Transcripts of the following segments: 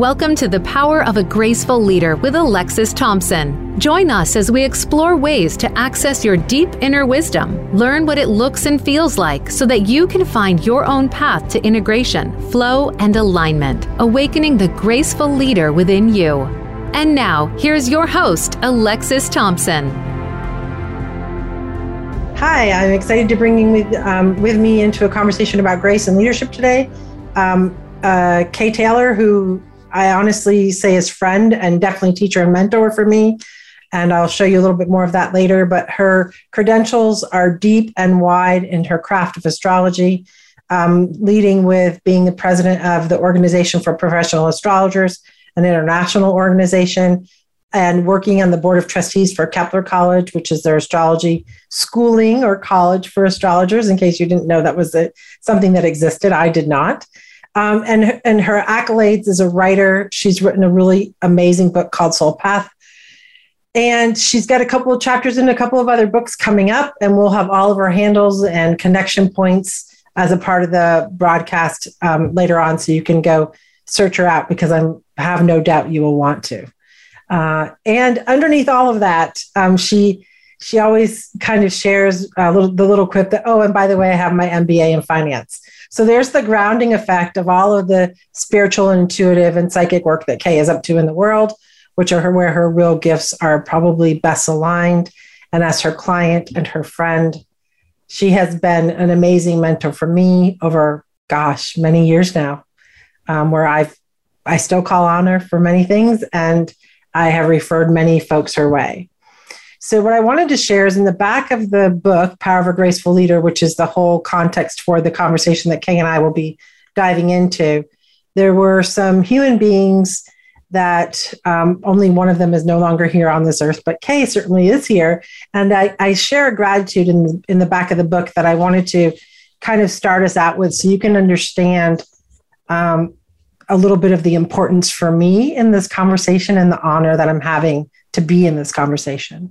Welcome to the Power of a Graceful Leader with Alexis Thompson. Join us as we explore ways to access your deep inner wisdom, learn what it looks and feels like so that you can find your own path to integration, flow, and alignment, awakening the graceful leader within you. And now, here's your host, Alexis Thompson. Hi, I'm excited to bring you with, um, with me into a conversation about grace and leadership today. Um, uh, Kay Taylor, who I honestly say is friend and definitely teacher and mentor for me. And I'll show you a little bit more of that later. But her credentials are deep and wide in her craft of astrology, um, leading with being the president of the Organization for Professional Astrologers, an international organization, and working on the board of trustees for Kepler College, which is their astrology schooling or college for astrologers. In case you didn't know that was a, something that existed, I did not. Um, and, and her accolades as a writer, she's written a really amazing book called Soul Path. And she's got a couple of chapters in a couple of other books coming up, and we'll have all of her handles and connection points as a part of the broadcast um, later on, so you can go search her out because I have no doubt you will want to. Uh, and underneath all of that, um, she she always kind of shares little, the little quip that oh, and by the way, I have my MBA in finance. So there's the grounding effect of all of the spiritual intuitive and psychic work that Kay is up to in the world, which are her, where her real gifts are probably best aligned. And as her client and her friend, she has been an amazing mentor for me over, gosh, many years now, um, where I've I still call on her for many things, and I have referred many folks her way. So, what I wanted to share is in the back of the book, Power of a Graceful Leader, which is the whole context for the conversation that Kay and I will be diving into, there were some human beings that um, only one of them is no longer here on this earth, but Kay certainly is here. And I, I share gratitude in the, in the back of the book that I wanted to kind of start us out with so you can understand um, a little bit of the importance for me in this conversation and the honor that I'm having to be in this conversation.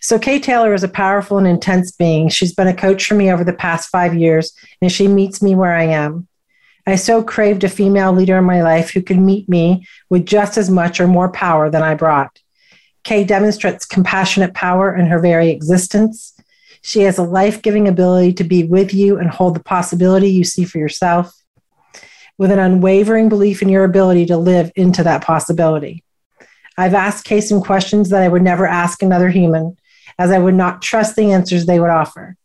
So, Kay Taylor is a powerful and intense being. She's been a coach for me over the past five years, and she meets me where I am. I so craved a female leader in my life who could meet me with just as much or more power than I brought. Kay demonstrates compassionate power in her very existence. She has a life giving ability to be with you and hold the possibility you see for yourself, with an unwavering belief in your ability to live into that possibility. I've asked Kay some questions that I would never ask another human, as I would not trust the answers they would offer.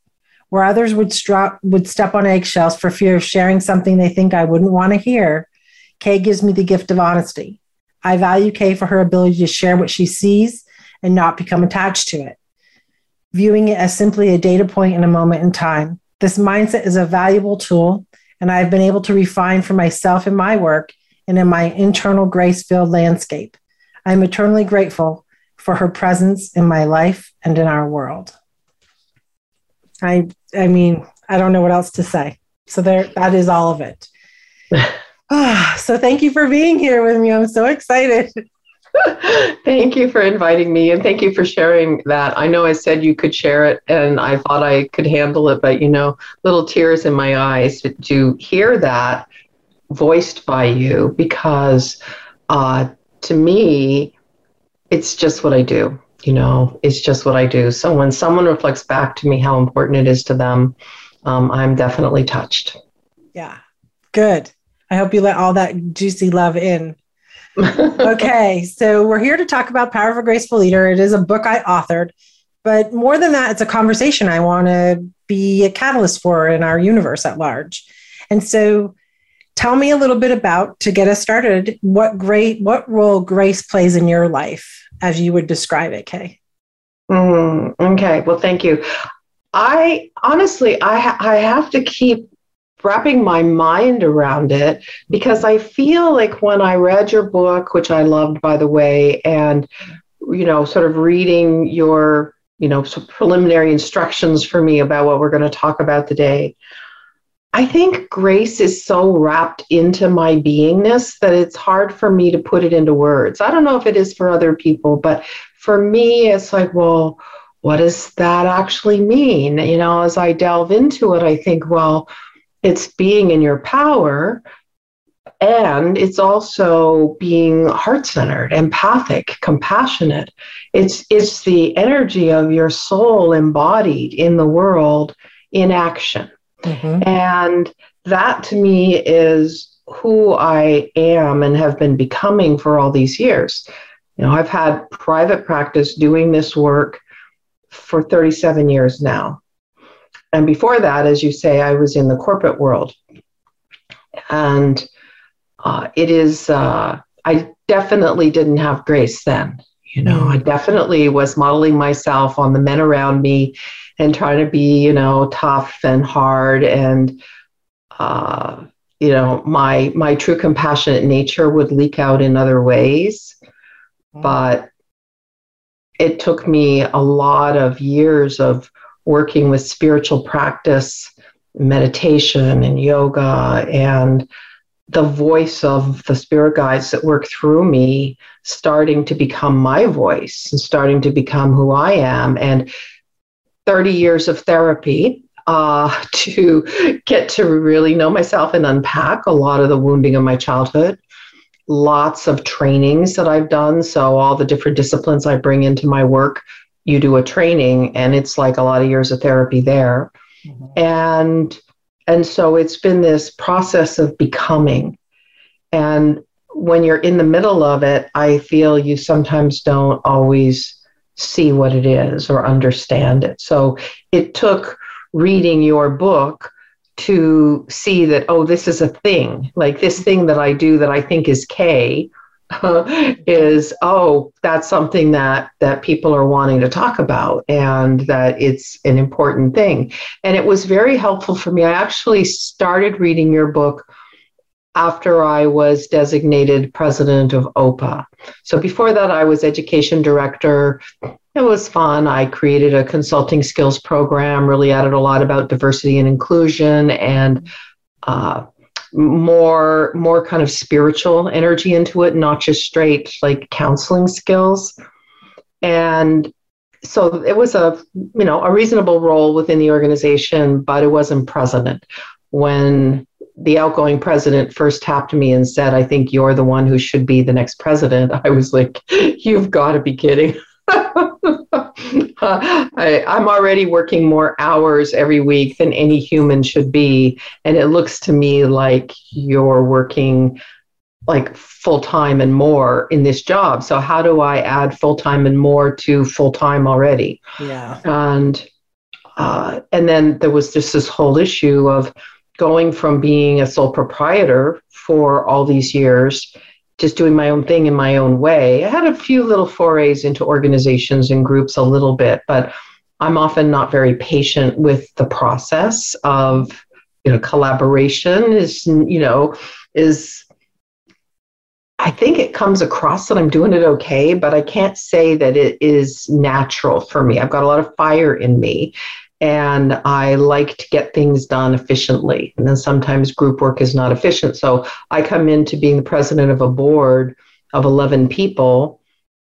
Where others would, stra- would step on eggshells for fear of sharing something they think I wouldn't want to hear, Kay gives me the gift of honesty. I value Kay for her ability to share what she sees and not become attached to it, viewing it as simply a data point in a moment in time. This mindset is a valuable tool, and I've been able to refine for myself in my work and in my internal grace filled landscape. I'm eternally grateful for her presence in my life and in our world. I I mean, I don't know what else to say. So there that is all of it. so thank you for being here with me. I'm so excited. thank you for inviting me and thank you for sharing that. I know I said you could share it and I thought I could handle it, but you know, little tears in my eyes to, to hear that voiced by you because uh, to me, it's just what I do. You know, it's just what I do. So when someone reflects back to me how important it is to them, um, I'm definitely touched. Yeah, good. I hope you let all that juicy love in. okay, so we're here to talk about Power of a Graceful Leader. It is a book I authored, but more than that, it's a conversation I want to be a catalyst for in our universe at large. And so tell me a little bit about to get us started what great what role grace plays in your life as you would describe it kay? Mm, okay well thank you. I honestly I, I have to keep wrapping my mind around it because i feel like when i read your book which i loved by the way and you know sort of reading your you know some preliminary instructions for me about what we're going to talk about today I think grace is so wrapped into my beingness that it's hard for me to put it into words. I don't know if it is for other people, but for me, it's like, well, what does that actually mean? You know, as I delve into it, I think, well, it's being in your power and it's also being heart-centered empathic compassionate it's it's the energy of your soul embodied in the world in action mm-hmm. and that to me is who i am and have been becoming for all these years you know i've had private practice doing this work for 37 years now and before that as you say i was in the corporate world and uh, it is, uh, I definitely didn't have grace then. You know, I definitely was modeling myself on the men around me and trying to be, you know, tough and hard. And, uh, you know, my my true compassionate nature would leak out in other ways. Mm. But it took me a lot of years of working with spiritual practice, meditation, and yoga, and the voice of the spirit guides that work through me starting to become my voice and starting to become who I am. And 30 years of therapy uh, to get to really know myself and unpack a lot of the wounding of my childhood. Lots of trainings that I've done. So, all the different disciplines I bring into my work, you do a training, and it's like a lot of years of therapy there. Mm-hmm. And and so it's been this process of becoming. And when you're in the middle of it, I feel you sometimes don't always see what it is or understand it. So it took reading your book to see that, oh, this is a thing. Like this thing that I do that I think is K is oh that's something that that people are wanting to talk about and that it's an important thing and it was very helpful for me i actually started reading your book after i was designated president of opa so before that i was education director. It was fun. I created a consulting skills program really added a lot about diversity and inclusion and uh, more more kind of spiritual energy into it not just straight like counseling skills. And so it was a you know a reasonable role within the organization but it wasn't president. When the outgoing president first tapped me and said i think you're the one who should be the next president i was like you've got to be kidding I, I'm already working more hours every week than any human should be. And it looks to me like you're working like full time and more in this job. So, how do I add full time and more to full time already? Yeah. And, uh, and then there was just this whole issue of going from being a sole proprietor for all these years just doing my own thing in my own way. I had a few little forays into organizations and groups a little bit, but I'm often not very patient with the process of you know collaboration is you know is I think it comes across that I'm doing it okay, but I can't say that it is natural for me. I've got a lot of fire in me and I like to get things done efficiently. And then sometimes group work is not efficient. So I come into being the president of a board of 11 people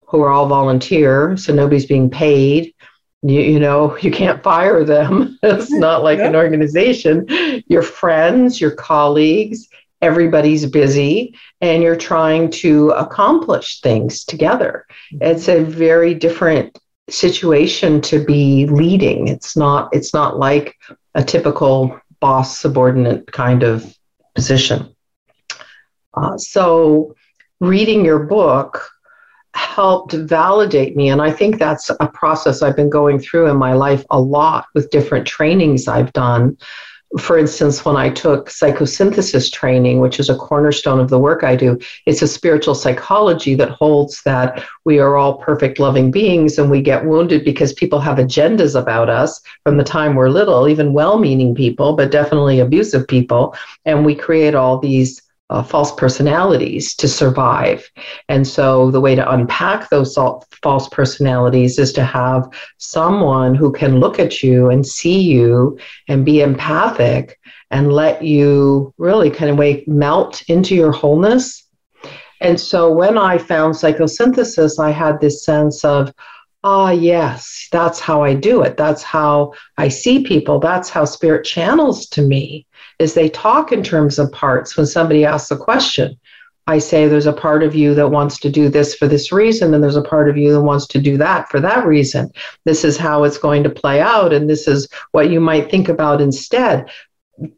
who are all volunteer. So nobody's being paid. You, you know, you can't fire them. it's not like yeah. an organization. Your friends, your colleagues, everybody's busy and you're trying to accomplish things together. Mm-hmm. It's a very different situation to be leading. It's not it's not like a typical boss subordinate kind of position. Uh, so reading your book helped validate me and i think that's a process i've been going through in my life a lot with different trainings i've done for instance, when I took psychosynthesis training, which is a cornerstone of the work I do, it's a spiritual psychology that holds that we are all perfect, loving beings and we get wounded because people have agendas about us from the time we're little, even well meaning people, but definitely abusive people. And we create all these uh, false personalities to survive. And so the way to unpack those false personalities is to have someone who can look at you and see you and be empathic and let you really kind of wake, melt into your wholeness. And so when I found psychosynthesis, I had this sense of, ah, yes, that's how I do it. That's how I see people. That's how spirit channels to me is they talk in terms of parts when somebody asks a question. I say there's a part of you that wants to do this for this reason, and there's a part of you that wants to do that for that reason. This is how it's going to play out, and this is what you might think about instead.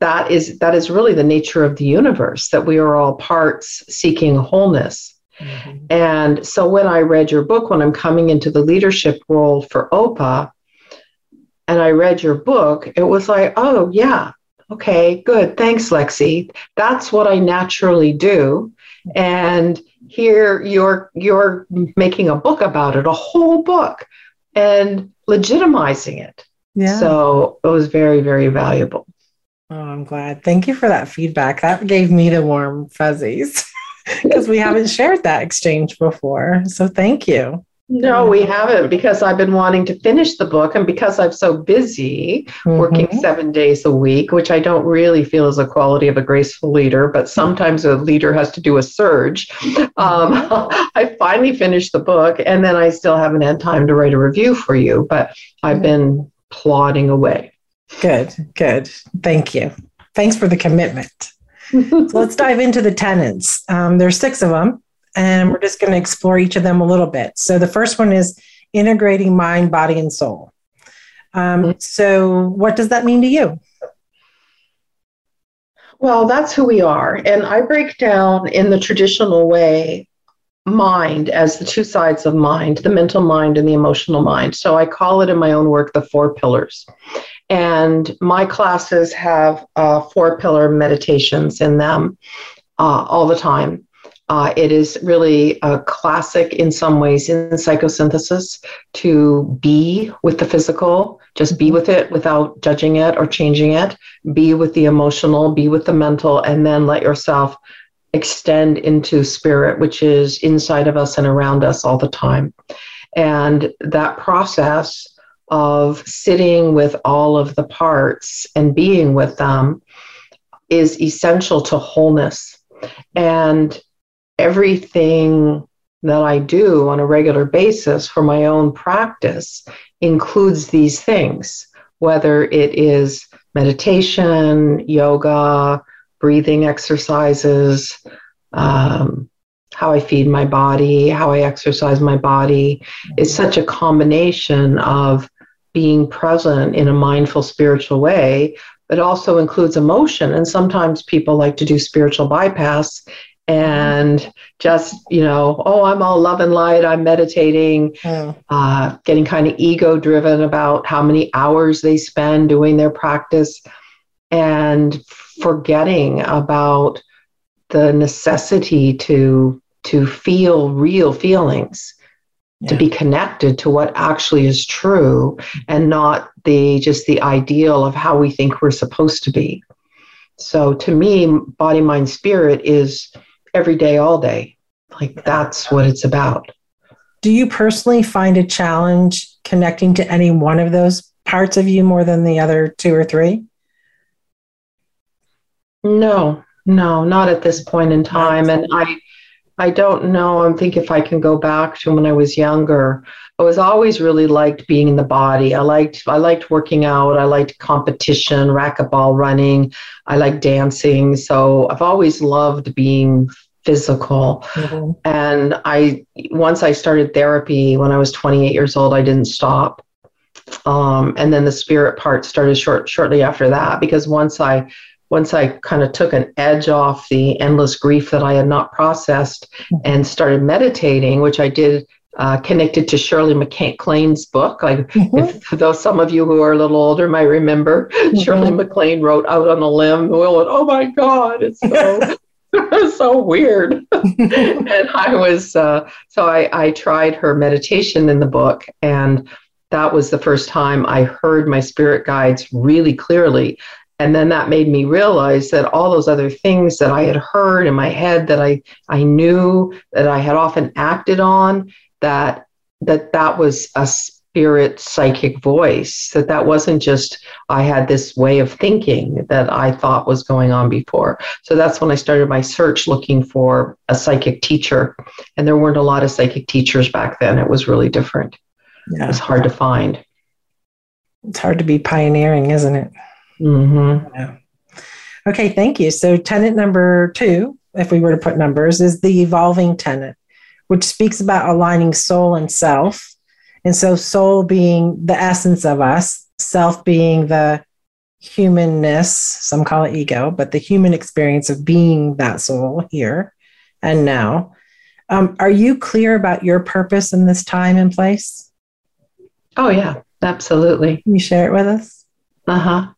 That is that is really the nature of the universe, that we are all parts seeking wholeness. Mm-hmm. And so when I read your book, when I'm coming into the leadership role for OPA, and I read your book, it was like, oh, yeah, okay, good. Thanks, Lexi. That's what I naturally do. And here you're you're making a book about it, a whole book, and legitimizing it. Yeah. So it was very, very valuable. Oh, I'm glad. Thank you for that feedback. That gave me the warm fuzzies because we haven't shared that exchange before. So thank you. No, we haven't because I've been wanting to finish the book. And because I'm so busy mm-hmm. working seven days a week, which I don't really feel is a quality of a graceful leader, but sometimes a leader has to do a surge. Um, I finally finished the book and then I still haven't had time to write a review for you, but I've been plodding away. Good, good. Thank you. Thanks for the commitment. so let's dive into the tenants. Um, there's six of them and we're just going to explore each of them a little bit. So the first one is integrating mind, body, and soul. Um, so, what does that mean to you? Well, that's who we are. And I break down in the traditional way mind as the two sides of mind the mental mind and the emotional mind. So I call it in my own work the four pillars. And my classes have uh, four pillar meditations in them uh, all the time. Uh, it is really a classic in some ways in psychosynthesis to be with the physical, just be mm-hmm. with it without judging it or changing it, be with the emotional, be with the mental, and then let yourself extend into spirit, which is inside of us and around us all the time. And that process of sitting with all of the parts and being with them is essential to wholeness. And everything that I do on a regular basis for my own practice includes these things, whether it is meditation, yoga, breathing exercises, um, how I feed my body, how I exercise my body. It's such a combination of being present in a mindful spiritual way, but also includes emotion. And sometimes people like to do spiritual bypass and just you know oh i'm all love and light i'm meditating oh. uh, getting kind of ego driven about how many hours they spend doing their practice and forgetting about the necessity to to feel real feelings yeah. to be connected to what actually is true and not the just the ideal of how we think we're supposed to be so to me body mind spirit is every day, all day. Like that's what it's about. Do you personally find a challenge connecting to any one of those parts of you more than the other two or three? No, no, not at this point in time. And I I don't know. I think if I can go back to when I was younger, I was always really liked being in the body. I liked I liked working out. I liked competition, racquetball running. I liked dancing. So I've always loved being physical. Mm-hmm. And I once I started therapy when I was 28 years old, I didn't stop. Um, and then the spirit part started short shortly after that because once I once I kind of took an edge off the endless grief that I had not processed mm-hmm. and started meditating, which I did uh, connected to Shirley MacLaine's book. Like, mm-hmm. if though some of you who are a little older might remember, mm-hmm. Shirley MacLaine wrote "Out on a Limb." Well, oh my God, it's so so weird. and I was uh, so I, I tried her meditation in the book, and that was the first time I heard my spirit guides really clearly. And then that made me realize that all those other things that I had heard in my head that I, I knew that I had often acted on, that that that was a spirit psychic voice, that that wasn't just I had this way of thinking that I thought was going on before. So that's when I started my search looking for a psychic teacher. And there weren't a lot of psychic teachers back then. It was really different. Yeah. It was hard to find. It's hard to be pioneering, isn't it? Mm-hmm. Yeah. Okay, thank you. So, tenant number two, if we were to put numbers, is the evolving tenant, which speaks about aligning soul and self. And so, soul being the essence of us, self being the humanness, some call it ego, but the human experience of being that soul here and now. Um, are you clear about your purpose in this time and place? Oh, yeah, absolutely. Can you share it with us? Uh-huh.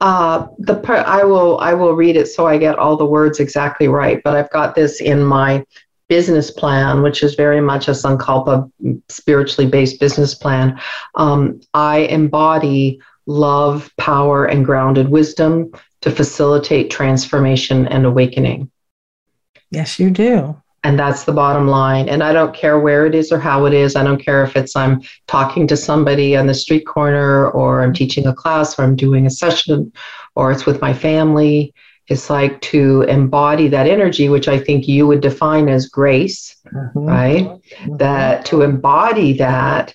Uh, the per- I will I will read it so I get all the words exactly right. But I've got this in my business plan, which is very much a Sankalpa spiritually based business plan. Um, I embody love, power, and grounded wisdom to facilitate transformation and awakening. Yes, you do. And that's the bottom line. And I don't care where it is or how it is. I don't care if it's I'm talking to somebody on the street corner or I'm teaching a class or I'm doing a session or it's with my family. It's like to embody that energy, which I think you would define as grace, mm-hmm. right? Mm-hmm. That to embody that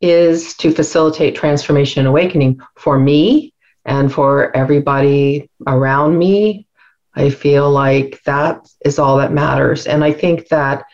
is to facilitate transformation and awakening for me and for everybody around me I feel like that is all that matters. And I think that,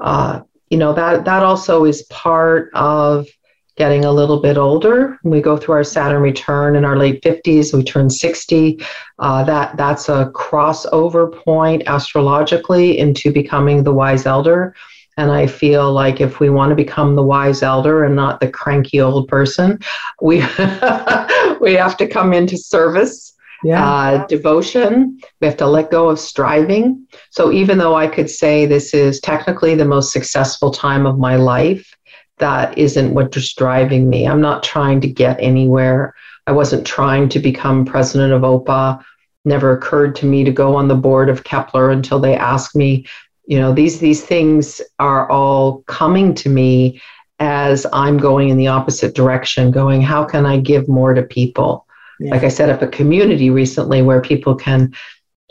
uh, you know, that, that also is part of getting a little bit older. We go through our Saturn return in our late 50s, we turn 60. Uh, that, that's a crossover point astrologically into becoming the wise elder. And I feel like if we want to become the wise elder and not the cranky old person, we we have to come into service yeah. uh, devotion. We have to let go of striving. So even though I could say this is technically the most successful time of my life, that isn't what is driving me. I'm not trying to get anywhere. I wasn't trying to become president of OPA. Never occurred to me to go on the board of Kepler until they asked me. You know, these these things are all coming to me as I'm going in the opposite direction, going, how can I give more to people? Yeah. Like I set up a community recently where people can,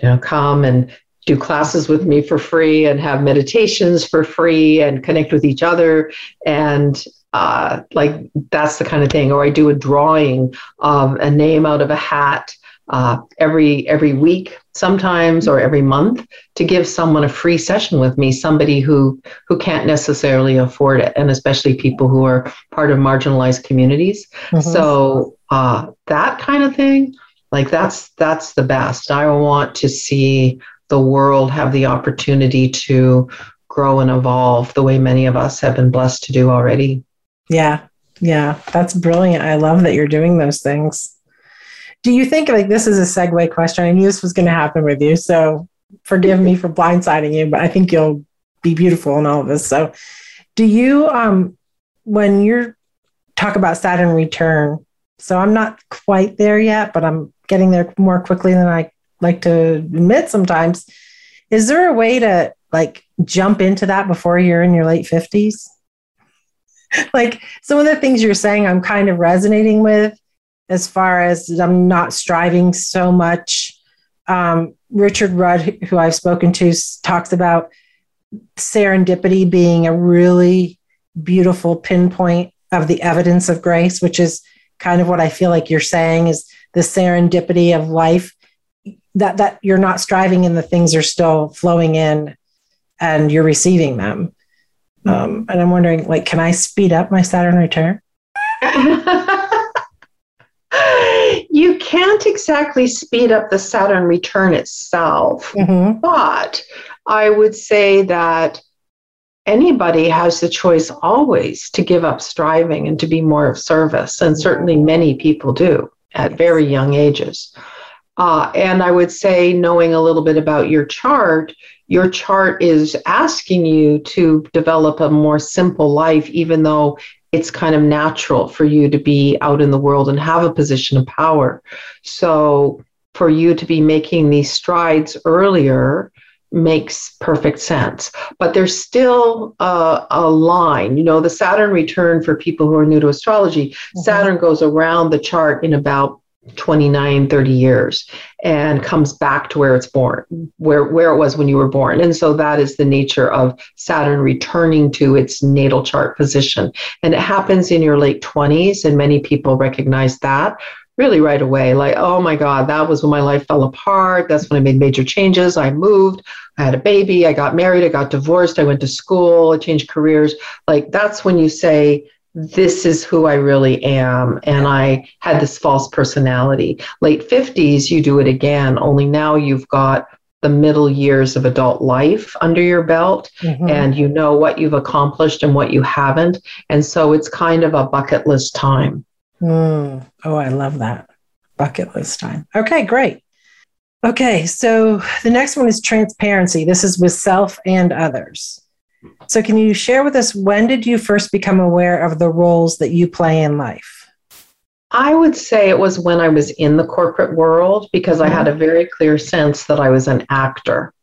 you know, come and do classes with me for free and have meditations for free and connect with each other. And uh, like that's the kind of thing. Or i do a drawing of a name out of a hat uh, every every week sometimes or every month to give someone a free session with me somebody who who can't necessarily afford it and especially people who are part of marginalized communities. Mm-hmm. so uh, that kind of thing like that's that's the best. I want to see the world have the opportunity to grow and evolve the way many of us have been blessed to do already yeah yeah that's brilliant i love that you're doing those things do you think like this is a segue question? I knew this was going to happen with you, so forgive me for blindsiding you, but I think you'll be beautiful in all of this. So, do you um when you're talk about Saturn return? So I'm not quite there yet, but I'm getting there more quickly than I like to admit sometimes. Is there a way to like jump into that before you're in your late 50s? like some of the things you're saying I'm kind of resonating with as far as I'm not striving so much. Um, Richard Rudd, who I've spoken to, talks about serendipity being a really beautiful pinpoint of the evidence of grace, which is kind of what I feel like you're saying is the serendipity of life that that you're not striving and the things are still flowing in and you're receiving them. Um, and I'm wondering, like, can I speed up my Saturn return? you can't exactly speed up the Saturn return itself, mm-hmm. but I would say that anybody has the choice always to give up striving and to be more of service, and certainly many people do at very young ages. Uh, and I would say, knowing a little bit about your chart, your chart is asking you to develop a more simple life, even though it's kind of natural for you to be out in the world and have a position of power. So for you to be making these strides earlier makes perfect sense. But there's still a, a, line. You know, the Saturn return for people who are new to astrology, mm-hmm. Saturn goes around the chart in about 29 30 years and comes back to where it's born where where it was when you were born and so that is the nature of saturn returning to its natal chart position and it happens in your late 20s and many people recognize that really right away. Like, oh my God, that was when my life fell apart. That's when I made major changes. I moved, I had a baby, I got married, I got divorced, I went to school, I changed careers. Like, that's when you say, this is who I really am. And I had this false personality. Late 50s, you do it again, only now you've got the middle years of adult life under your belt mm-hmm. and you know what you've accomplished and what you haven't. And so it's kind of a bucket list time. Mm. Oh, I love that. Bucket list time. Okay, great. Okay, so the next one is transparency. This is with self and others. So, can you share with us when did you first become aware of the roles that you play in life? I would say it was when I was in the corporate world because I had a very clear sense that I was an actor,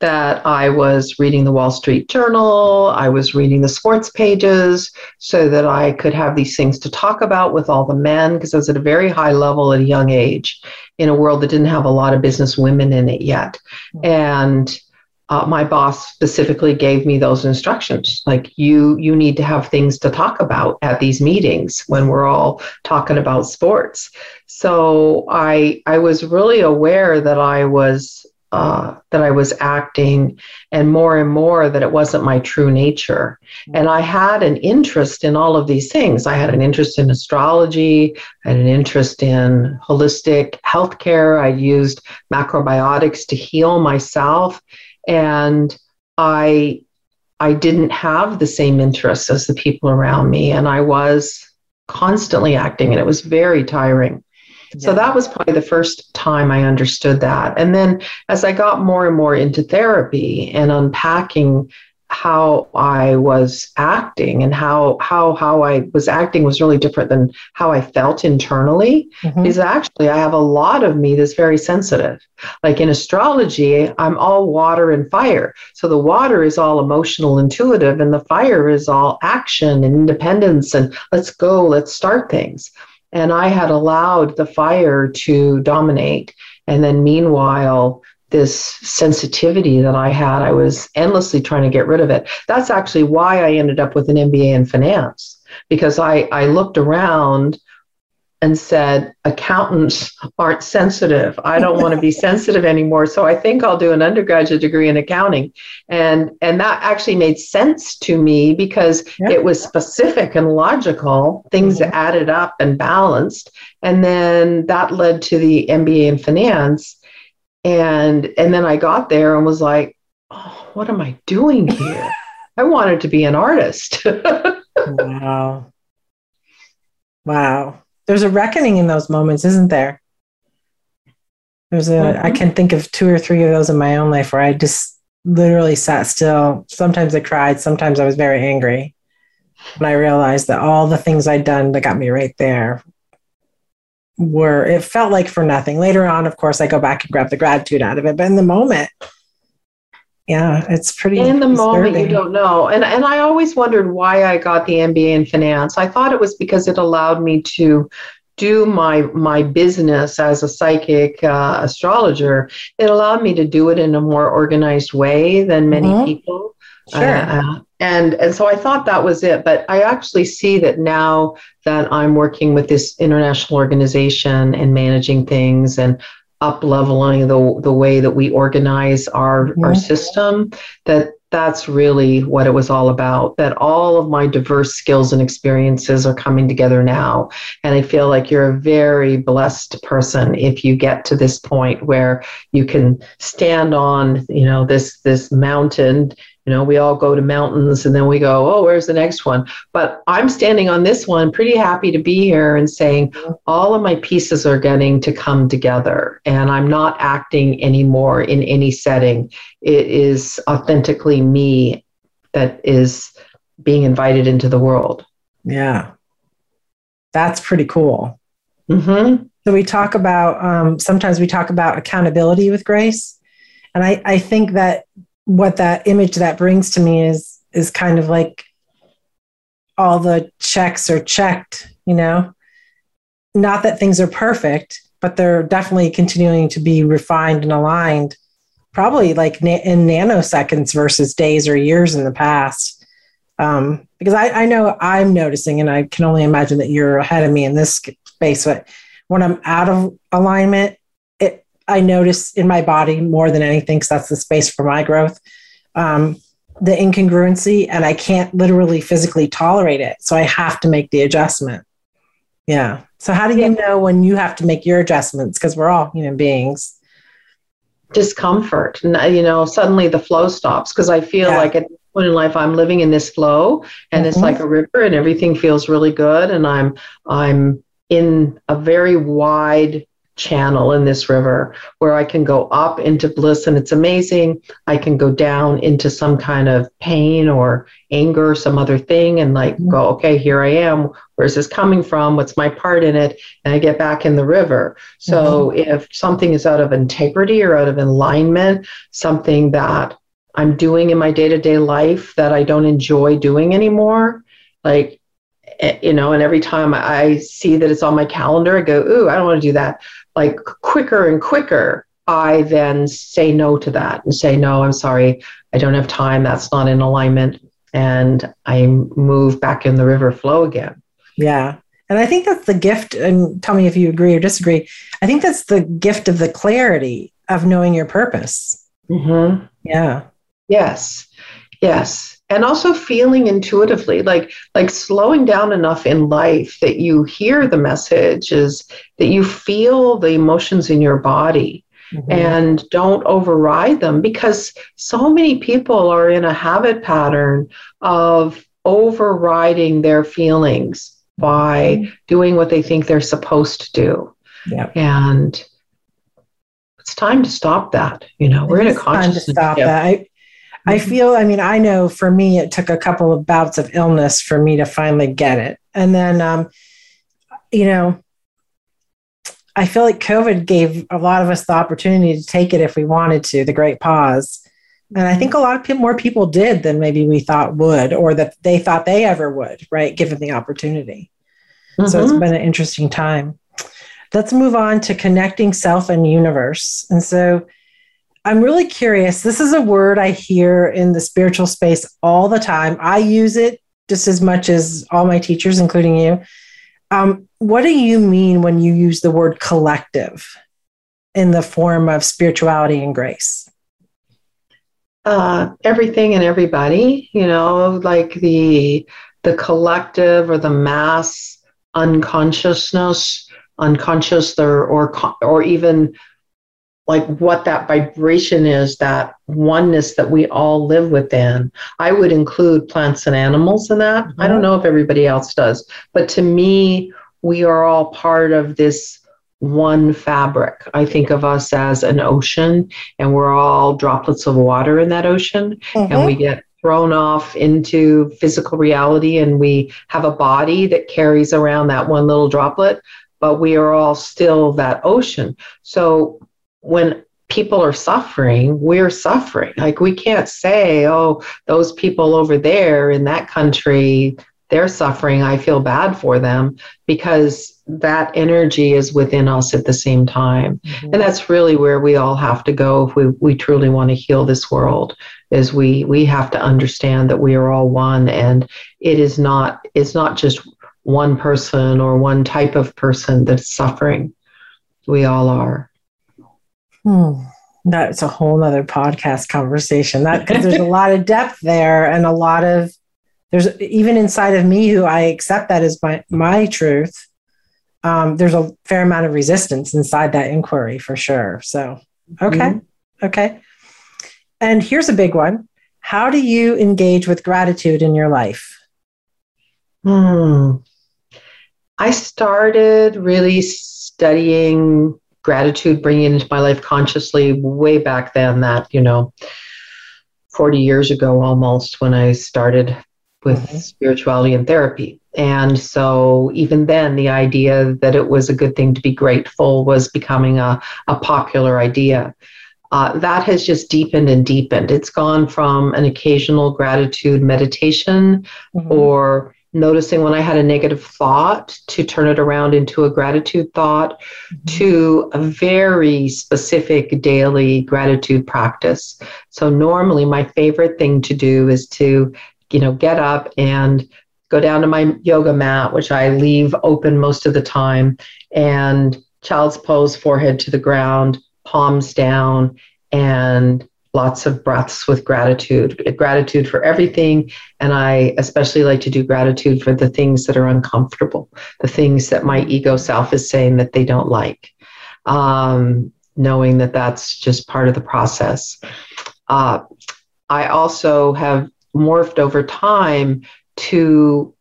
that I was reading the Wall Street Journal, I was reading the sports pages so that I could have these things to talk about with all the men because I was at a very high level at a young age in a world that didn't have a lot of business women in it yet. Hmm. And uh, my boss specifically gave me those instructions like you you need to have things to talk about at these meetings when we're all talking about sports so i i was really aware that i was uh, that I was acting, and more and more that it wasn't my true nature. And I had an interest in all of these things. I had an interest in astrology, had an interest in holistic healthcare. I used macrobiotics to heal myself and I I didn't have the same interests as the people around me, and I was constantly acting, and it was very tiring. Yeah. So that was probably the first time I understood that. And then as I got more and more into therapy and unpacking how I was acting and how how how I was acting was really different than how I felt internally. Mm-hmm. Because actually I have a lot of me that's very sensitive. Like in astrology, I'm all water and fire. So the water is all emotional, intuitive, and the fire is all action and independence and let's go, let's start things. And I had allowed the fire to dominate. And then meanwhile, this sensitivity that I had. I was endlessly trying to get rid of it. That's actually why I ended up with an MBA in finance because I, I looked around and said, accountants aren't sensitive. I don't want to be sensitive anymore. So I think I'll do an undergraduate degree in accounting. And, and that actually made sense to me because yeah. it was specific and logical, things mm-hmm. added up and balanced. And then that led to the MBA in finance and and then i got there and was like oh, what am i doing here? I wanted to be an artist. Wow. Wow. There's a reckoning in those moments isn't there? There's a mm-hmm. I can think of two or three of those in my own life where i just literally sat still. Sometimes i cried sometimes i was very angry. And i realized that all the things i'd done that got me right there were it felt like for nothing. Later on, of course, I go back and grab the gratitude out of it, but in the moment, yeah, it's pretty. In the disturbing. moment, you don't know, and and I always wondered why I got the MBA in finance. I thought it was because it allowed me to do my my business as a psychic uh, astrologer. It allowed me to do it in a more organized way than many mm-hmm. people. Sure. Uh, and and so I thought that was it, but I actually see that now that I'm working with this international organization and managing things and up leveling the the way that we organize our mm-hmm. our system that that's really what it was all about that all of my diverse skills and experiences are coming together now and i feel like you're a very blessed person if you get to this point where you can stand on you know this this mountain you know, we all go to mountains and then we go, oh, where's the next one? But I'm standing on this one, pretty happy to be here and saying all of my pieces are getting to come together and I'm not acting anymore in any setting. It is authentically me that is being invited into the world. Yeah. That's pretty cool. Mm-hmm. So we talk about, um, sometimes we talk about accountability with grace. And I, I think that what that image that brings to me is is kind of like all the checks are checked you know? Not that things are perfect but they're definitely continuing to be refined and aligned probably like na- in nanoseconds versus days or years in the past. Um, because I, I know i'm noticing and i can only imagine that you're ahead of me in this space but when I'm out of alignment, I notice in my body more than anything because that's the space for my growth. Um, the incongruency, and I can't literally physically tolerate it, so I have to make the adjustment. Yeah. So how do you know when you have to make your adjustments? Because we're all human beings discomfort and you know suddenly the flow stops because i feel yeah. like at this point in life i'm living in this flow and mm-hmm. it's like a river and everything feels really good and i'm i'm in a very wide channel in this river where I can go up into bliss and it's amazing. I can go down into some kind of pain or anger or some other thing and like mm-hmm. go, okay, here I am. Where's this coming from? What's my part in it? And I get back in the river. So mm-hmm. if something is out of integrity or out of alignment, something that I'm doing in my day to day life that I don't enjoy doing anymore, like you know, and every time I see that it's on my calendar, I go, ooh, I don't want to do that like quicker and quicker, I then say no to that and say, no, I'm sorry, I don't have time. That's not in alignment. And I move back in the river flow again. Yeah. And I think that's the gift. And tell me if you agree or disagree. I think that's the gift of the clarity of knowing your purpose. Mm-hmm. Yeah. Yes. Yes and also feeling intuitively like like slowing down enough in life that you hear the messages that you feel the emotions in your body mm-hmm. and don't override them because so many people are in a habit pattern of overriding their feelings by mm-hmm. doing what they think they're supposed to do and it's time to stop that you know we're in a conscious time to stop that I, I mm-hmm. feel, I mean, I know for me, it took a couple of bouts of illness for me to finally get it. And then, um, you know, I feel like COVID gave a lot of us the opportunity to take it if we wanted to, the great pause. And I think a lot of people, more people did than maybe we thought would, or that they thought they ever would, right? Given the opportunity. Mm-hmm. So it's mm-hmm. been an interesting time. Let's move on to connecting self and universe. And so I'm really curious. This is a word I hear in the spiritual space all the time. I use it just as much as all my teachers, including you. Um, what do you mean when you use the word collective in the form of spirituality and grace? Uh, everything and everybody, you know, like the the collective or the mass unconsciousness, unconscious or or or even like what that vibration is, that oneness that we all live within. I would include plants and animals in that. Mm-hmm. I don't know if everybody else does, but to me, we are all part of this one fabric. I think of us as an ocean, and we're all droplets of water in that ocean, mm-hmm. and we get thrown off into physical reality, and we have a body that carries around that one little droplet, but we are all still that ocean. So when people are suffering, we're suffering. Like we can't say, oh, those people over there in that country, they're suffering. I feel bad for them because that energy is within us at the same time. Mm-hmm. And that's really where we all have to go if we, we truly want to heal this world is we we have to understand that we are all one and it is not it's not just one person or one type of person that's suffering. We all are. Hmm. That's a whole other podcast conversation. That because there's a lot of depth there and a lot of there's even inside of me who I accept that as my my truth. Um, there's a fair amount of resistance inside that inquiry for sure. So okay, mm-hmm. okay. And here's a big one. How do you engage with gratitude in your life? Hmm. I started really studying gratitude, bringing into my life consciously way back then, that, you know, 40 years ago almost when I started with mm-hmm. spirituality and therapy. And so even then, the idea that it was a good thing to be grateful was becoming a, a popular idea. Uh, that has just deepened and deepened. It's gone from an occasional gratitude meditation mm-hmm. or noticing when I had a negative thought to turn it around into a gratitude thought mm-hmm. to a very specific daily gratitude practice. So normally my favorite thing to do is to, you know, get up and go down to my yoga mat, which I leave open most of the time, and child's pose, forehead to the ground, palms down, and lots of breaths with gratitude gratitude for everything. And i especially like to do gratitude for the things that are uncomfortable the things that my ego self is saying that they don't like um, knowing that that's just part of the process. Uh, i also have morphed over time to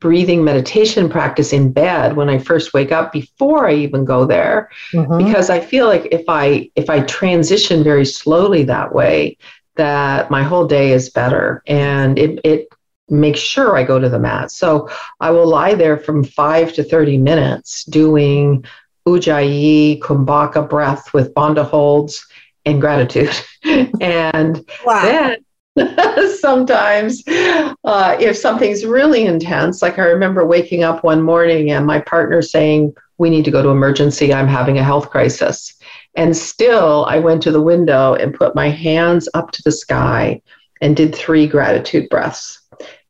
breathing meditation practice in bed when I first wake up before I even go there mm-hmm. because I feel like if I if I transition very slowly that way that my whole day is better and it it makes sure I go to the mat. So I will lie there from 5 to 30 minutes doing ujjayi kumbhaka breath with bandha holds and gratitude. and wow. then sometimes uh, if something's really intense like i remember waking up one morning and my partner saying we need to go to emergency. I'm having a health crisis. And still i went to the window and put my hands up to the sky and did three gratitude breaths.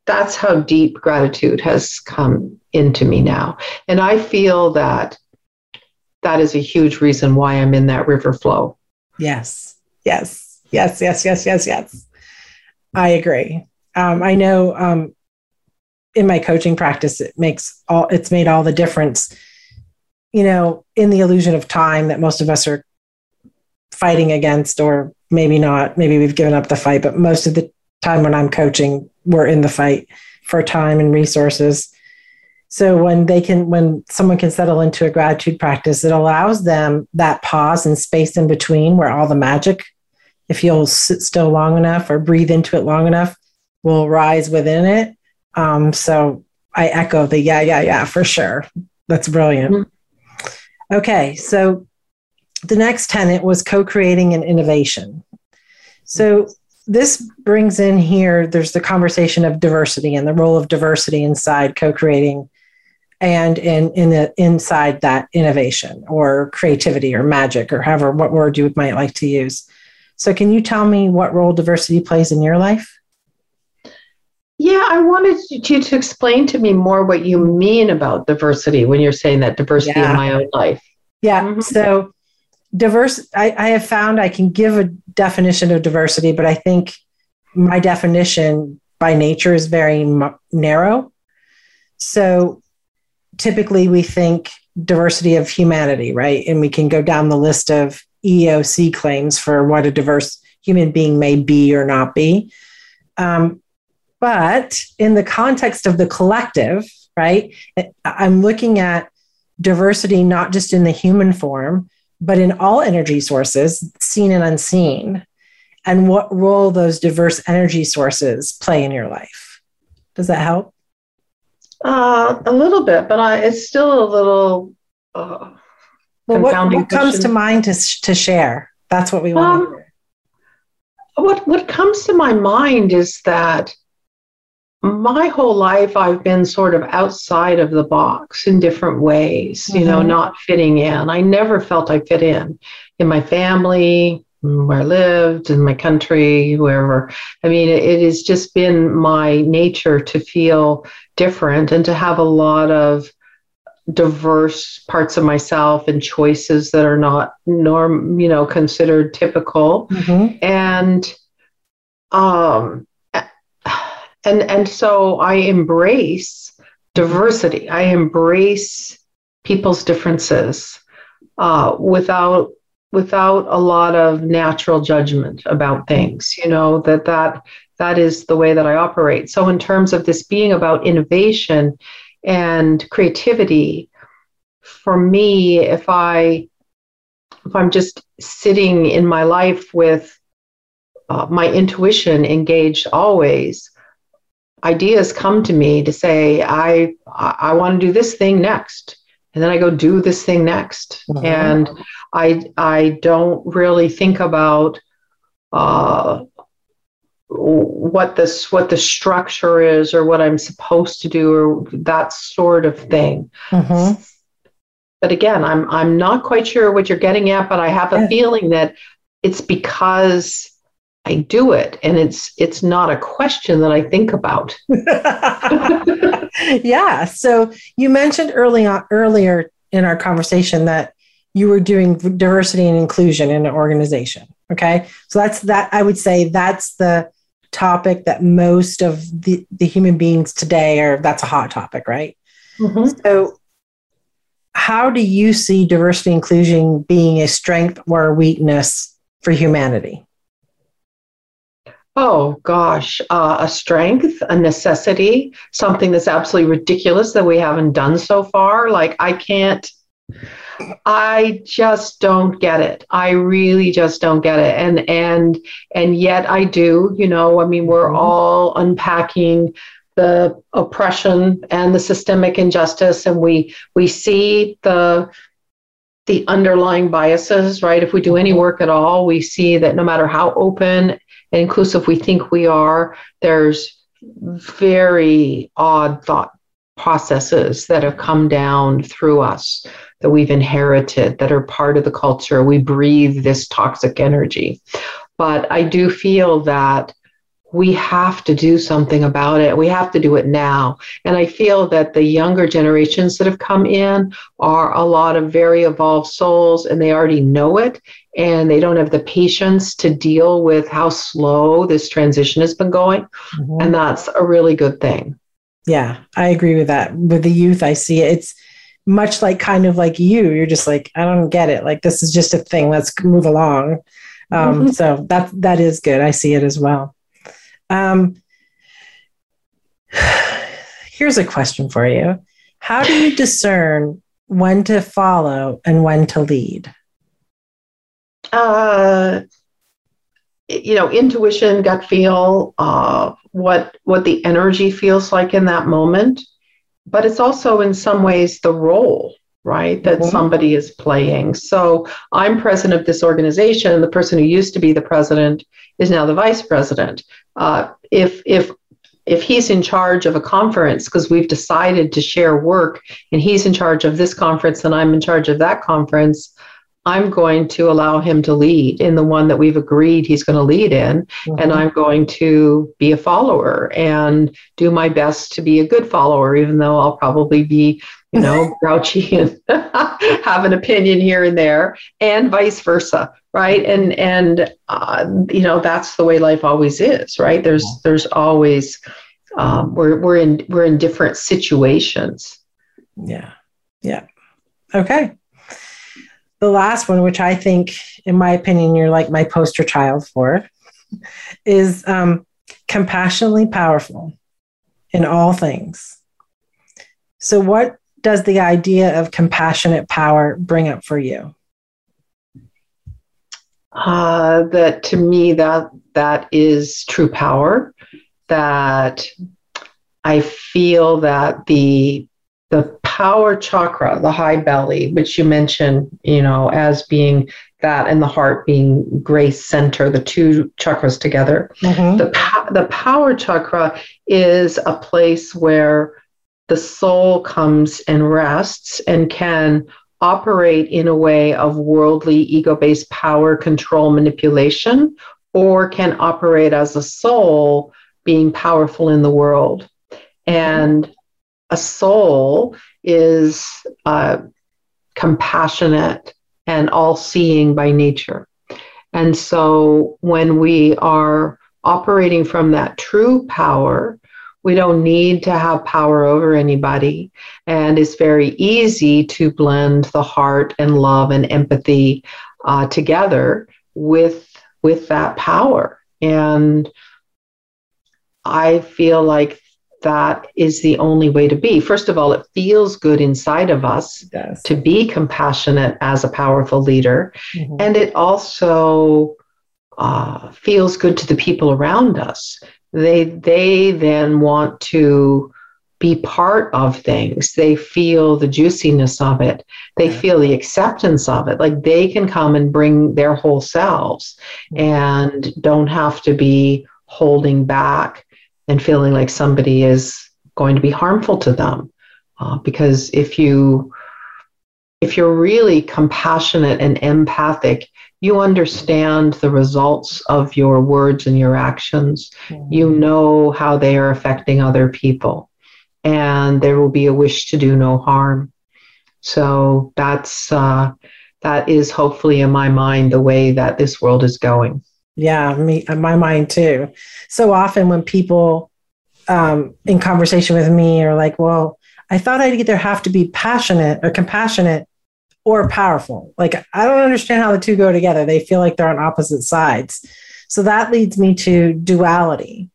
That's how deep gratitude has come into me now. And i feel that that is a huge reason why i'm in that river flow. Yes. Yes. Yes yes yes yes yes I agree. Um, I know um, in my coaching practice, it makes all it's made all the difference. You know, in the illusion of time that most of us are fighting against, or maybe not. Maybe we've given up the fight, but most of the time when I'm coaching, we're in the fight for time and resources. So when they can, when someone can settle into a gratitude practice, it allows them that pause and space in between where all the magic if you'll sit still long enough or breathe into it long enough, will rise within it. Um, so I echo the yeah, yeah, yeah, for sure. That's brilliant. Mm-hmm. Okay, so the next tenet was co creating and innovation. So this brings in here, there's the conversation of diversity and the role of diversity inside co creating and in, in the inside that innovation or creativity or magic or however what word you might like to use so, can you tell me what role diversity plays in your life? Yeah, I wanted you to explain to me more what you mean about diversity when you're saying that diversity yeah. in my own life. Yeah. Mm-hmm. So, diverse, I, I have found I can give a definition of diversity, but I think my definition by nature is very m- narrow. So, typically we think diversity of humanity, right? And we can go down the list of EEOC claims for what a diverse human being may be or not be. Um, but in the context of the collective, right, I'm looking at diversity not just in the human form, but in all energy sources, seen and unseen, and what role those diverse energy sources play in your life. Does that help? Uh, a little bit, but I, it's still a little. Uh well, what, what comes to mind to, to share? That's what we want. Um, what what comes to my mind is that my whole life I've been sort of outside of the box in different ways, mm-hmm. you know, mm-hmm. not fitting in. I never felt I fit in in my family, where I lived, in my country, wherever. I mean, it, it has just been my nature to feel different and to have a lot of diverse parts of myself and choices that are not norm you know considered typical. Mm-hmm. and um and and so i embrace diversity. I embrace people's differences uh, without without a lot of natural judgment about things you know that that that is the way that i operate. So in terms of this being about innovation and creativity. For me if i if i'm just sitting in my life with uh, my intuition engaged always ideas come to me to say i i want to do this thing next. And then i go do this thing next. Mm-hmm. and i i don't really think about uh, what this what the structure is or what I'm supposed to do or that sort of thing. Mm-hmm. But again, I'm I'm not quite sure what you're getting at, but I have a yeah. feeling that it's because I do it, and it's it's not a question that I think about. yeah. So you mentioned early on earlier in our conversation that you were doing diversity and inclusion in an organization. Okay. So that's that. I would say that's the topic that most of the, the human beings today are. That's a hot topic, right? Mm-hmm. So how do you see diversity inclusion being a strength or a weakness for humanity? Oh gosh, uh, a strength, a necessity, something that's absolutely ridiculous that we haven't done so far. Like, I can't, I just don't get it. I really just don't get it. And, and, and yet I do, you know, I mean, we're mm-hmm. all unpacking the oppression and the systemic injustice and we we see the the underlying biases right if we do any work at all we see that no matter how open and inclusive we think we are there's very odd thought processes that have come down through us that we've inherited that are part of the culture we breathe this toxic energy but i do feel that we have to do something about it. We have to do it now. And I feel that the younger generations that have come in are a lot of very evolved souls and they already know it and they don't have the patience to deal with how slow this transition has been going. Mm-hmm. And that's a really good thing. Yeah, I agree with that. With the youth, I see it. It's much like kind of like you. You're just like, I don't get it. Like this is just a thing. Let's move along. Um, mm-hmm. So that that is good. I see it as well. Um, here's a question for you How do you discern when to follow and when to lead? Uh, you know, intuition, gut feel, uh, what what the energy feels like in that moment, but it's also in some ways the role right that mm-hmm. somebody is playing so i'm president of this organization and the person who used to be the president is now the vice president uh, if if if he's in charge of a conference because we've decided to share work and he's in charge of this conference and I'm in charge of that conference, I'm going to allow him to lead in the one that we've agreed he's going to lead in. Mm-hmm. And I'm going to be a follower and do my best to be a good follower, even though I'll probably be, you know, grouchy and have an opinion here and there, and vice versa right? And and uh, you know that's the way life always is right? There's there's always um, we're we're in we're in different situations. Yeah. Yeah. Okay the last one which i think in my opinion you're like my poster child for is um, compassionately powerful in all things. So what does the idea of compassionate power bring up for you? Uh, that to me that that is true power that i feel that the the power chakra the high belly which you mentioned you know as being that and the heart being grace center the two chakras together mm-hmm. the the power chakra is a place where the soul comes and rests and can operate in a way of worldly ego based power, control, manipulation, or can operate as a soul being powerful in the world. And a soul is uh, compassionate and all seeing by nature. And so when we are operating from that true power, we don't need to have power over anybody. And it's very easy to blend the heart and love and empathy uh, together with, with that power. And I feel like that is the only way to be. First of all, it feels good inside of us to be compassionate as a powerful leader. Mm-hmm. And it also uh, feels good to the people around us they they then want to be part of things they feel the juiciness of it they feel the acceptance of it like they can come and bring their whole selves mm-hmm. and don't have to be holding back and feeling like somebody is going to be harmful to them uh, because if you if you're really compassionate and empathic, you understand the results of your words and your actions. Mm-hmm. You know how they are affecting other people, and there will be a wish to do no harm. So that's uh, that is hopefully in my mind the way that this world is going. Yeah, me, my mind too. So often when people um, in conversation with me are like, "Well, I thought I'd either have to be passionate or compassionate or powerful. Like, I don't understand how the two go together. They feel like they're on opposite sides. So that leads me to duality.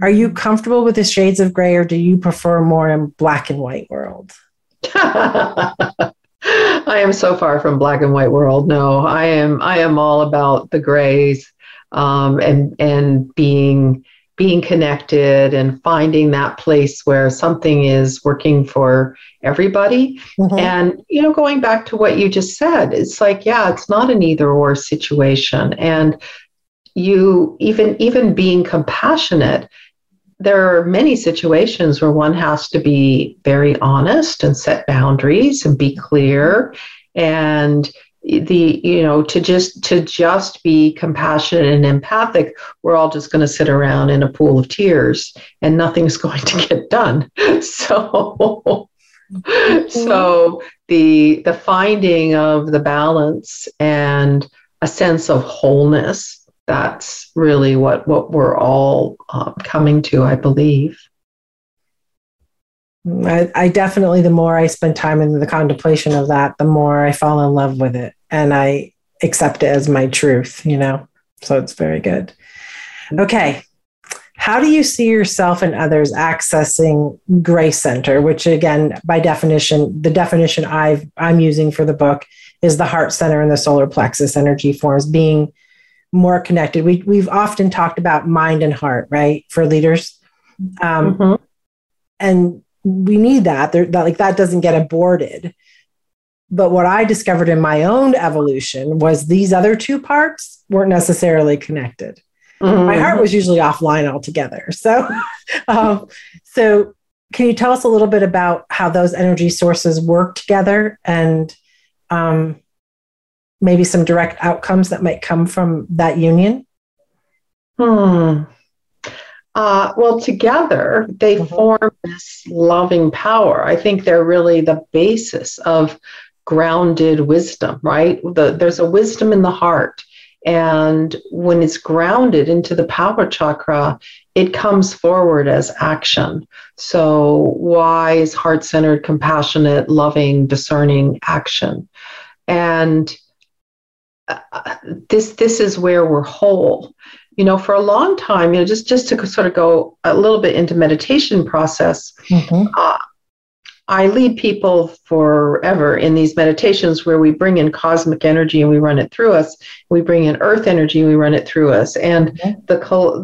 Are you comfortable with the shades of gray or do you prefer more in black and white world? I am so far from black and white world. No, I am I am all about the grays um, and and being being connected and finding that place where something is working for everybody. Mm-hmm. And, you know, going back to what you just said, it's like, yeah, it's not an either or situation. And you even even being compassionate there are many situations where one has to be very honest and set boundaries and be clear and the you know to just to just be compassionate and empathic we're all just going to sit around in a pool of tears and nothing's going to get done. So so the the finding of the balance and a sense of wholeness that's really what what we're all uh, coming to i believe I, I, definitely, the more I spend time in the contemplation of that, the more I fall in love with it and I accept it as my truth, you know? So it's very good. Okay. How do you see yourself and others accessing Grace Center, which again, by definition, the definition I've, I'm using for the book is the heart center and the solar plexus energy forms being more connected. We, we've often talked about mind and heart, right, for leaders. Um, mm-hmm. And we need that. There, that like that doesn't get aborted. But what I discovered in my own evolution was these other two parts weren't necessarily connected. Mm-hmm. My heart was usually offline altogether. So, um, so can you tell us a little bit about how those energy sources work together and um, maybe some direct outcomes that might come from that union? Hmm. Uh, well, together they mm-hmm. form this loving power. I think they're really the basis of grounded wisdom, right? The, there's a wisdom in the heart. And when it's grounded into the power chakra, it comes forward as action. So, wise, heart centered, compassionate, loving, discerning action. And uh, this, this is where we're whole you know for a long time you know just just to sort of go a little bit into meditation process mm-hmm. uh, I lead people forever in these meditations where we bring in cosmic energy and we run it through us. We bring in earth energy and we run it through us. And okay. the,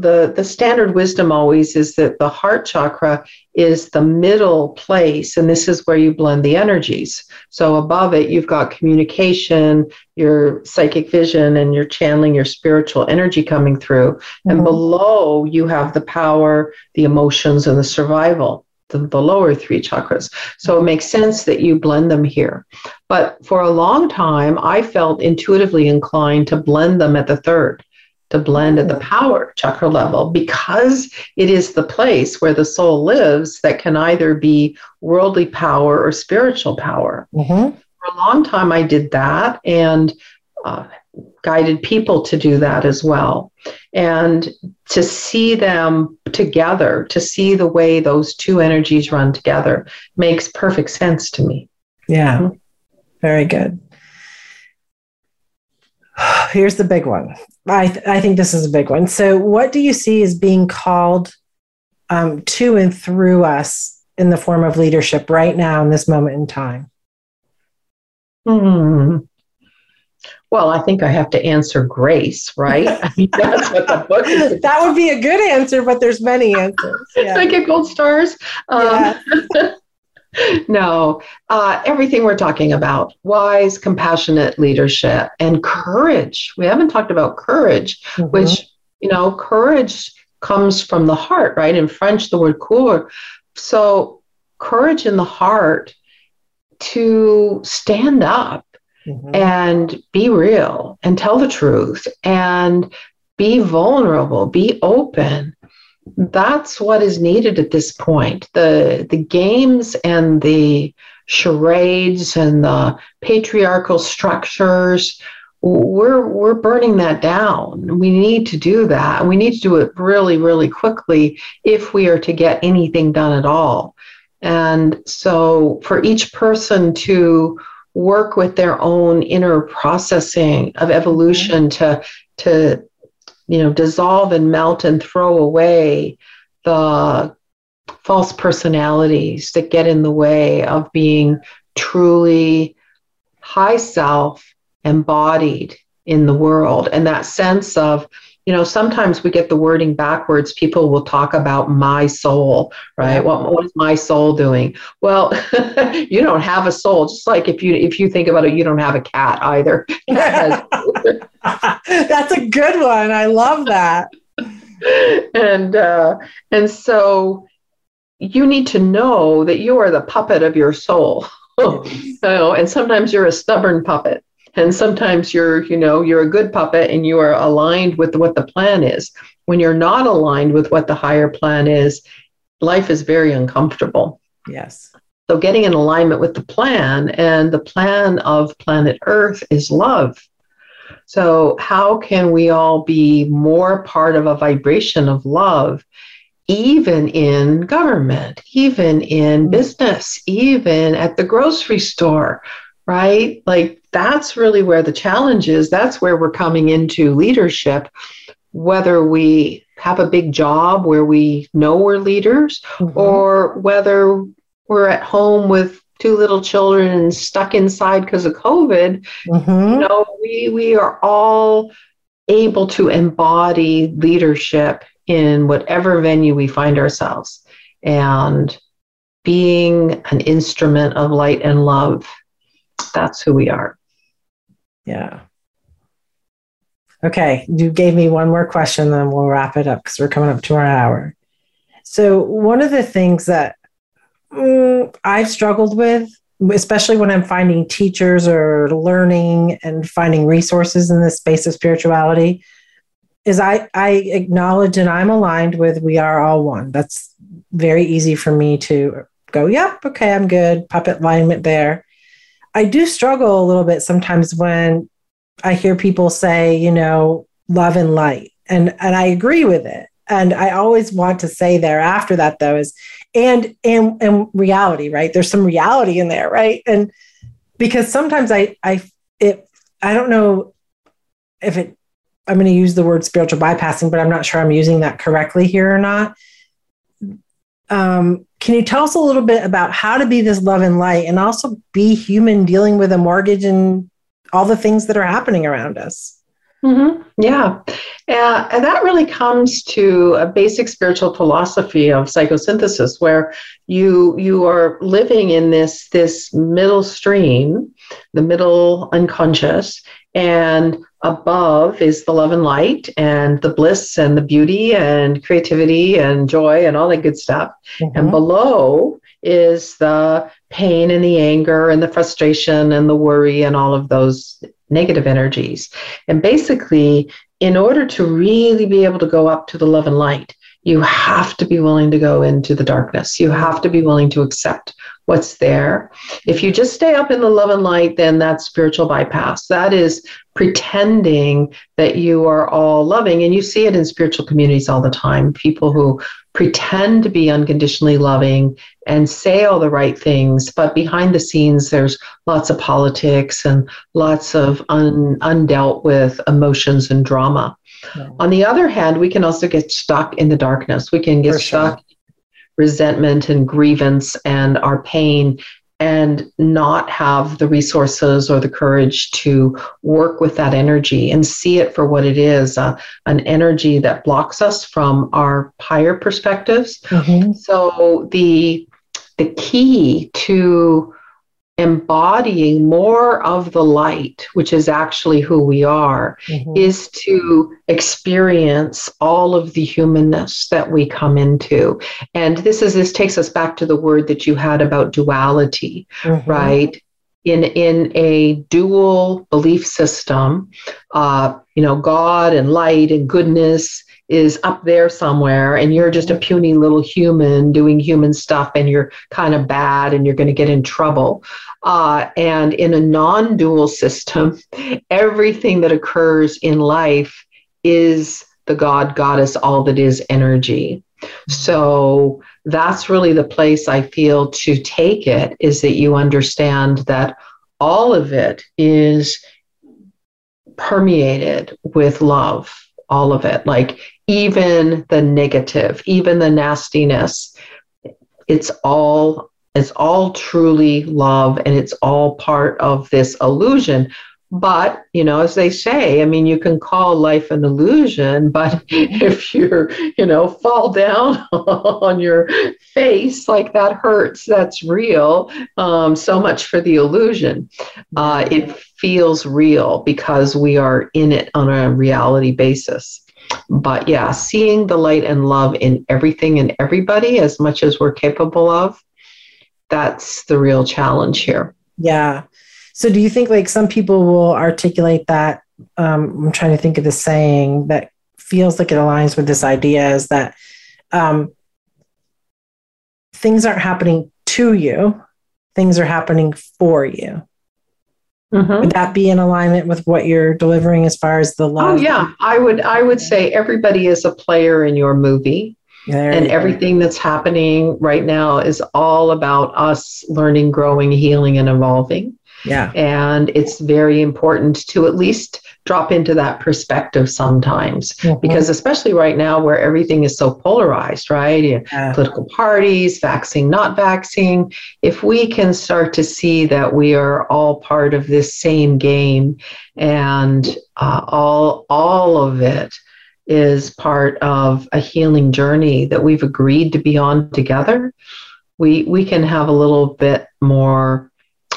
the, the standard wisdom always is that the heart chakra is the middle place, and this is where you blend the energies. So above it, you've got communication, your psychic vision, and you're channeling your spiritual energy coming through. Mm-hmm. And below, you have the power, the emotions, and the survival the, the lower three chakras. So it makes sense that you blend them here. But for a long time, I felt intuitively inclined to blend them at the third, to blend at the power chakra level, because it is the place where the soul lives that can either be worldly power or spiritual power. Mm-hmm. For a long time, I did that. And uh, guided people to do that as well. And to see them together, to see the way those two energies run together makes perfect sense to me. Yeah, mm-hmm. very good. Here's the big one. I, th- I think this is a big one. So, what do you see as being called um, to and through us in the form of leadership right now in this moment in time? Hmm. Well, I think I have to answer grace, right? I mean, that's what the book is. that would be a good answer, but there's many answers. Yeah. I get gold stars. Um, yeah. no, uh, everything we're talking about wise, compassionate leadership and courage. We haven't talked about courage, mm-hmm. which, you know, courage comes from the heart, right? In French, the word coeur. So, courage in the heart to stand up mm-hmm. and be real and tell the truth and be vulnerable, be open. That's what is needed at this point. The the games and the charades and the patriarchal structures we're we're burning that down. We need to do that. We need to do it really, really quickly if we are to get anything done at all. And so for each person to work with their own inner processing of evolution to to you know dissolve and melt and throw away the false personalities that get in the way of being truly high self embodied in the world. And that sense of you know sometimes we get the wording backwards. People will talk about my soul right? What, what is my soul doing? Well you don't have a soul. Just like if you if you think about it you don't have a cat either. That's a good one. I love that. And uh and so you need to know that you are the puppet of your soul. So, and sometimes you're a stubborn puppet and sometimes you're you know you're a good puppet and you are aligned with what the plan is. When you're not aligned with what the higher plan is life is very uncomfortable. Yes. So getting in alignment with the plan and the plan of planet earth is love. So how can we all be more part of a vibration of love even in government even in business even at the grocery store right? Like that's really where the challenge is. That's where we're coming into leadership, whether we have a big job where we know we're leaders mm-hmm. or whether we're at home with two little children and stuck inside because of COVID. Mm-hmm. You know, we, we are all able to embody leadership in whatever venue we find ourselves and being an instrument of light and love that's who we are. Yeah. Okay, you gave me one more question, then we'll wrap it up because we're coming up to our hour. So, one of the things that mm, I've struggled with, especially when I'm finding teachers or learning and finding resources in the space of spirituality, is I, I acknowledge and I'm aligned with we are all one. That's very easy for me to go, yep, okay, I'm good, puppet alignment there. I do struggle a little bit sometimes when I hear people say, you know, love and light. And and I agree with it. And I always want to say there after that though is and and and reality, right? There's some reality in there, right? And because sometimes I I it I don't know if it I'm going to use the word spiritual bypassing, but I'm not sure I'm using that correctly here or not. Um, can you tell us a little bit about how to be this love and light and also be human dealing with a mortgage and all the things that are happening around us? Mm-hmm. Yeah. Uh, and that really comes to a basic spiritual philosophy of psychosynthesis where you you are living in this this middle stream, the middle unconscious, and above is the love and light and the bliss and the beauty and creativity and joy and all that good stuff. Mm-hmm. And below is the pain and the anger and the frustration and the worry and all of those negative energies. And basically, in order to really be able to go up to the love and light, you have to be willing to go into the darkness. You have to be willing to accept what's there. If you just stay up in the love and light, then that's spiritual bypass. That is pretending that you are all loving. And you see it in spiritual communities all the time people who pretend to be unconditionally loving and say all the right things, but behind the scenes, there's lots of politics and lots of un, undealt with emotions and drama. Yeah. On the other hand, we can also get stuck in the darkness. We can get For stuck sure resentment and grievance and our pain and not have the resources or the courage to work with that energy and see it for what it is uh, an energy that blocks us from our higher perspectives mm-hmm. so the the key to embodying more of the light, which is actually who we are, mm-hmm. is to experience all of the humanness that we come into. And this is this takes us back to the word that you had about duality, mm-hmm. right? In, in a dual belief system, uh, you know, God and light and goodness is up there somewhere and you're just a puny little human doing human stuff and you're kind of bad and you're going to get in trouble. Uh, and in a non dual system, everything that occurs in life is the God, goddess, all that is energy. So that's really the place I feel to take it is that you understand that all of it is permeated with love all of it like even the negative even the nastiness it's all it's all truly love and it's all part of this illusion. But you know as they say i mean you can call life an illusion but if you're you know fall down on your face like that hurts that's real um, so much for the illusion. Uh, it feels real because we are in it on a reality basis but yeah seeing the light and love in everything and everybody as much as we're capable of that's the real challenge here yeah so do you think like some people will articulate that? Um, I'm trying to think of the saying that feels like it aligns with this idea is that um, things aren't happening to you, things are happening for you. Mm-hmm. Would that be in alignment with what you're delivering as far as the oh, love? Oh yeah, I would I would say everybody is a player in your movie. There and everything that's happening right now is all about us learning, growing, healing, and evolving. Yeah. And it's very important to at least drop into that perspective sometimes mm-hmm. because especially right now where everything is so polarized right yeah. political parties vaccine not vaccine if we can start to see that we are all part of this same game and uh, all all of it is part of a healing journey that we've agreed to be on together we we can have a little bit more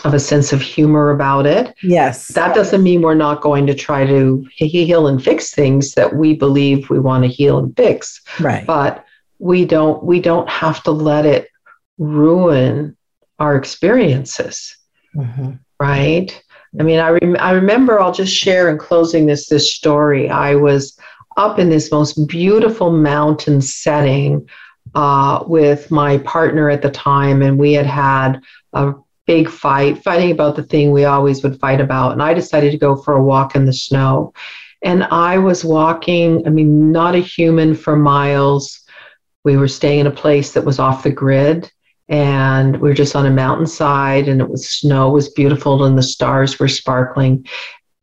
of a sense of humor about it. Yes. That doesn't mean we're not going to try to heal and fix things that we believe we want to heal and fix. Right. But we don't we don't have to let it ruin our experiences. Mm-hmm. Right? I mean, I, rem- I remember I'll just share in closing this this story. I was up in this most beautiful mountain setting uh, with my partner at the time, and we had had a big fight, fighting about the thing we always would fight about. And I decided to go for a walk in the snow. And I was walking, I mean, not a human for miles. We were staying in a place that was off the grid and we were just on a mountainside and it was snow was beautiful and the stars were sparkling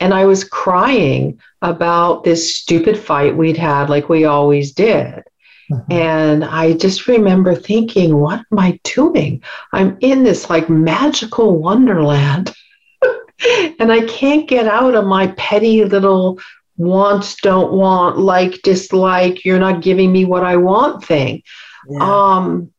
and i was crying about this stupid fight we'd had like we always did Mm-hmm. And I just remember thinking, what am I doing? I'm in this like magical wonderland. and I can't get out of my petty little wants, don't want, like, dislike, you're not giving me what I want thing. Yeah. Um,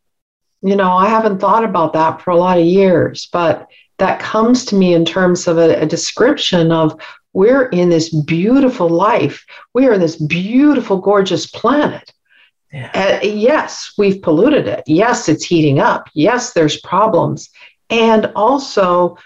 you know, I haven't thought about that for a lot of years, but that comes to me in terms of a, a description of we're in this beautiful life. We are in this beautiful, gorgeous planet. Yeah. Uh, yes, we've polluted it. Yes, it's heating up. Yes, there's problems. And also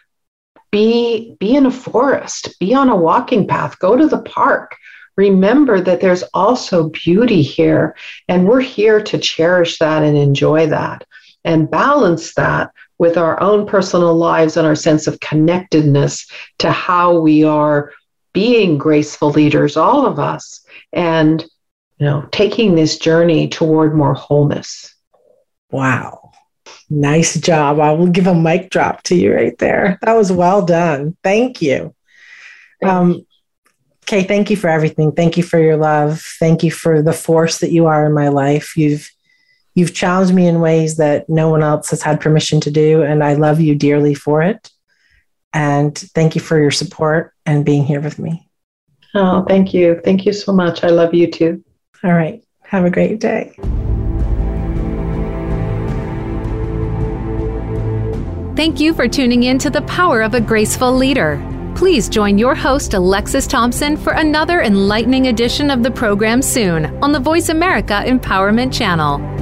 be be in a forest, be on a walking path, go to the park. Remember that there's also beauty here and we're here to cherish that and enjoy that and balance that with our own personal lives and our sense of connectedness to how we are being graceful leaders all of us and you know, taking this journey toward more wholeness. Wow. Nice job. I will give a mic drop to you right there. That was well done. Thank you. Um, okay, thank you for everything. Thank you for your love. Thank you for the force that you are in my life. You've you've challenged me in ways that no one else has had permission to do, and I love you dearly for it. And thank you for your support and being here with me. Oh, thank you. Thank you so much. I love you too. All right. Have a great day. Thank you for tuning in to The Power of a Graceful Leader. Please join your host, Alexis Thompson, for another enlightening edition of the program soon on the Voice America Empowerment Channel.